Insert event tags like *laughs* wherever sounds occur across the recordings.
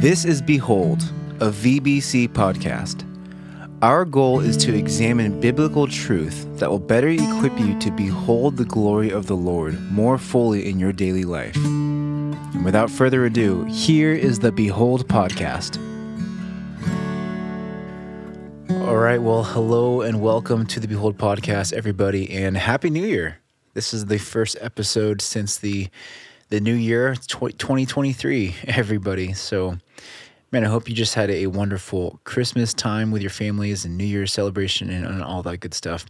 This is Behold, a VBC podcast. Our goal is to examine biblical truth that will better equip you to behold the glory of the Lord more fully in your daily life. And without further ado, here is the Behold podcast. All right, well, hello and welcome to the Behold podcast, everybody, and Happy New Year. This is the first episode since the the new year, 2023, *laughs* everybody. So, man, I hope you just had a wonderful Christmas time with your families and New Year's celebration and, and, all that good stuff.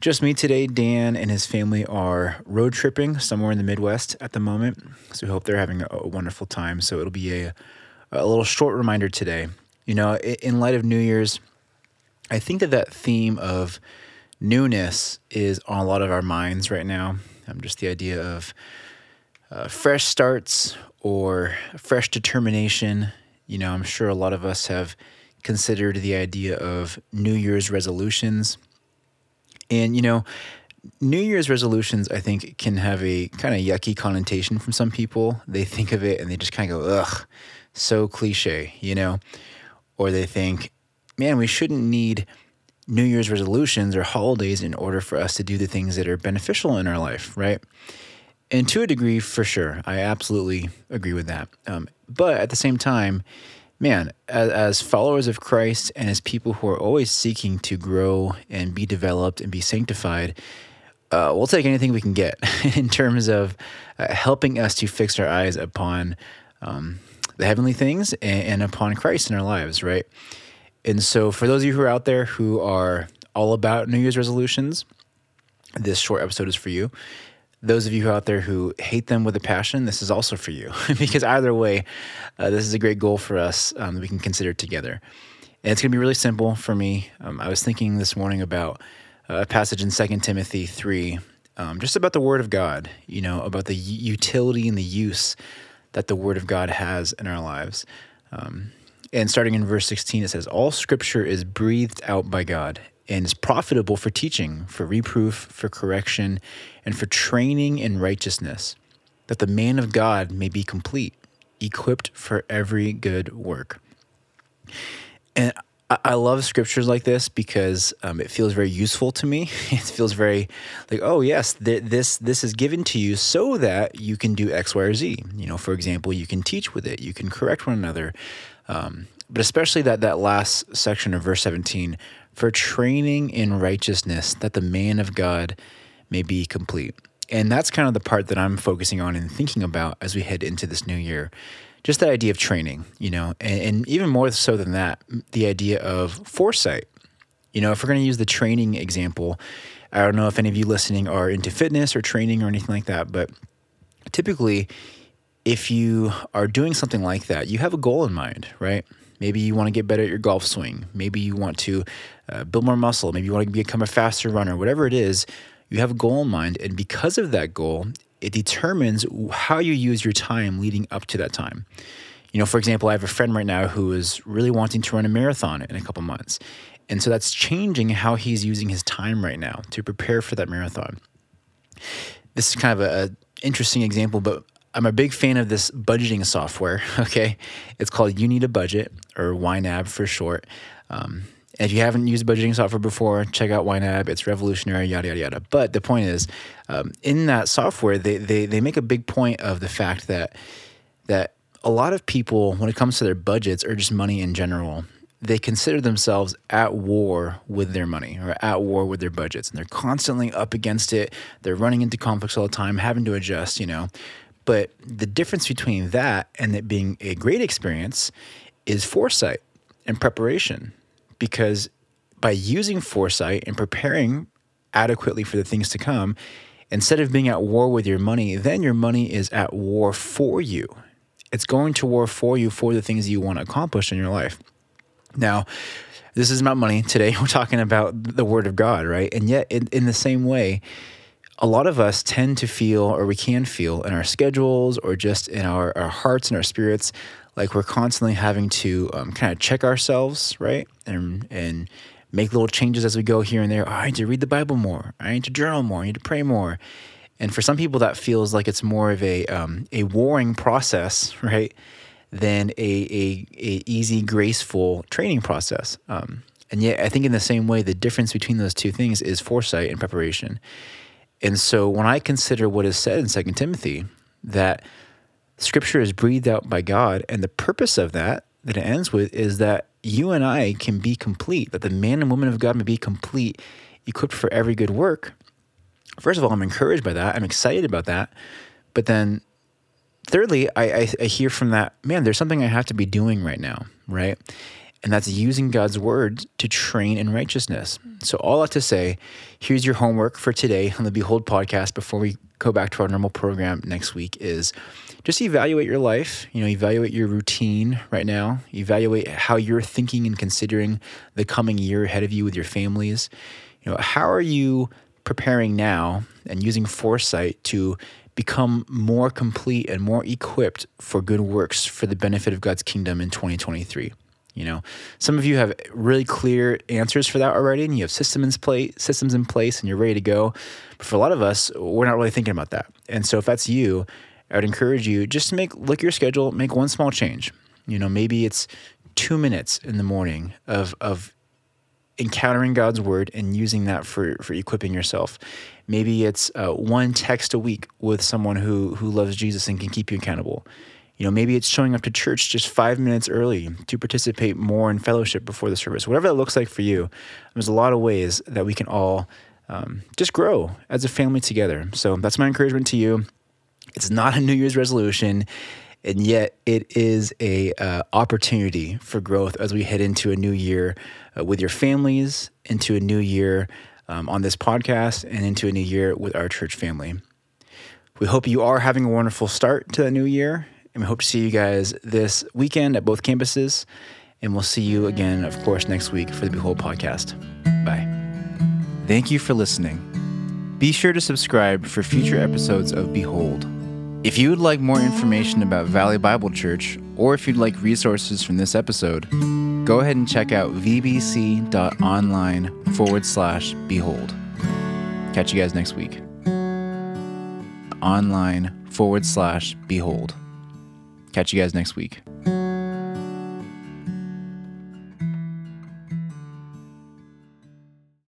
Just me today. Dan and his family are road tripping somewhere in the Midwest at the moment. So, we hope they're having a, a wonderful time. So, it'll be a, a little short reminder today. You know, in light of New Year's, I think that that theme of newness is on a lot of our minds right now. Um, just the idea of uh, fresh starts or fresh determination. You know, I'm sure a lot of us have considered the idea of New Year's resolutions. And, you know, New Year's resolutions, I think, can have a kind of yucky connotation from some people. They think of it and they just kind of go, ugh, so cliche, you know? Or they think, man, we shouldn't need New Year's resolutions or holidays in order for us to do the things that are beneficial in our life, right? And to a degree, for sure, I absolutely agree with that. Um, but at the same time, man, as, as, followers of Christ and as people who are always seeking to grow and be developed and be sanctified, uh, we'll take anything we can get *laughs* in terms of uh, helping us to fix our eyes upon um, the heavenly things and, and upon Christ in our lives, right? And so, for those of you who are out there who are all about New Year's resolutions, this short episode is for you those of you out there who hate them with a passion, this is also for you *laughs* because either way, uh, this is a great goal for us um, that we can consider together. And it's going to be really simple for me. Um, I was thinking this morning about a passage in 2 Timothy 3, um, just about the Word of God, you know, about the utility and the use that the Word of God has in our lives. Um, and starting in verse 16, it says, All scripture is breathed out by God and is profitable for teaching, for reproof, for correction, and for training in righteousness, that the man of God may be complete, equipped for every good work. And I love scriptures like this because um, it feels very useful to me. *laughs* It feels very like, oh yes, th- this this is given to you so that you can do X, Y, or Z. You know, for example, you can teach with it, you can correct one another, um, but especially that that last section of verse seventeen, for training in righteousness, that the man of God may be complete. And that's kind of the part that I'm focusing on and thinking about as we head into this new year. Just that idea of training, you know, and, and even more so than that, the idea of foresight. You know, if we're going to use the training example, I don't know if any of you listening are into fitness or training or anything like that, but typically, if you are doing something like that, you have a goal in mind, right? Maybe you want to get better at your golf swing. Maybe you want to uh, build more muscle. Maybe you want to become a faster runner. Whatever it is, you have a goal in mind. And because of that goal, it determines how you use your time leading up to that time. You know, for example, I have a friend right now who is really wanting to run a marathon in a couple months. And so that's changing how he's using his time right now to prepare for that marathon. This is kind of a, a interesting example, but I'm a big fan of this budgeting software. *laughs* Okay, it's called You Need a Budget or YNAB for short. Um, if you haven't used budgeting software before, check out YNAB. It's revolutionary, yada yada yada. But the point is, um, in that software, they, they they make a big point of the fact that that a lot of people, when it comes to their budgets or just money in general, they consider themselves at war with their money or at war with their budgets, and they're constantly up against it. They're running into conflicts all the time, having to adjust. You know, but the difference between that and it being a great experience is foresight and preparation. Because by using foresight and preparing adequately for the things to come, instead of being at war with your money, then your money is at war for you. It's going to war for you for the things you want to accomplish in your life. Now, this is not money today. *laughs* We're talking about the word of God, right? And yet, in, in the same way, a lot of us tend to feel, or we can feel in our schedules or just in our, our hearts and our spirits, like we're constantly having to um, kind of check ourselves, right? And, and make little changes as we go here and there. Oh, I need to read the Bible more. I need to journal more. I need to pray more. And for some people, that feels like it's more of a, um, a warring process, *laughs* right? than a, a, a easy, graceful training process. Um, and yet, I think in the same way, the difference between those two things is foresight and preparation. And so, when I consider what is said in Second Timothy, that Scripture is breathed out by God, and the purpose of that that it ends with is that you and I can be complete, that the man and woman of God may be complete, equipped for every good work. First of all, I'm encouraged by that. I'm excited about that. But then, thirdly, I, I, I hear from that, man, there's something I have to be doing right now, right? And that's using God's word to train in righteousness. So, all that to say, here's your homework for today on the Behold podcast before we go back to our normal program next week is just evaluate your life, you know, evaluate your routine right now, evaluate how you're thinking and considering the coming year ahead of you with your families. You know, how are you preparing now and using foresight to become more complete and more equipped for good works for the benefit of God's kingdom in 2023? You know, some of you have really clear answers for that already, and you have systems in place, systems in place, and you're ready to go. But for a lot of us, we're not really thinking about that. And so, if that's you, I would encourage you just to make look at your schedule, make one small change. You know, maybe it's two minutes in the morning of of encountering God's word and using that for for equipping yourself. Maybe it's uh, one text a week with someone who who loves Jesus and can keep you accountable. You know, maybe it's showing up to church just five minutes early to participate more in fellowship before the service. Whatever that looks like for you, there's a lot of ways that we can all um, just grow as a family together. So that's my encouragement to you. It's not a New Year's resolution, and yet it is a uh, opportunity for growth as we head into a new year uh, with your families, into a new year um, on this podcast, and into a new year with our church family. We hope you are having a wonderful start to the new year, and we hope to see you guys this weekend at both campuses. And we'll see you again, of course, next week for the Behold podcast. Bye. Thank you for listening. Be sure to subscribe for future episodes of Behold. If you would like more information about Valley Bible Church, or if you'd like resources from this episode, go ahead and check out vbc.online forward slash behold. Catch you guys next week. Online forward slash behold. Catch you guys next week.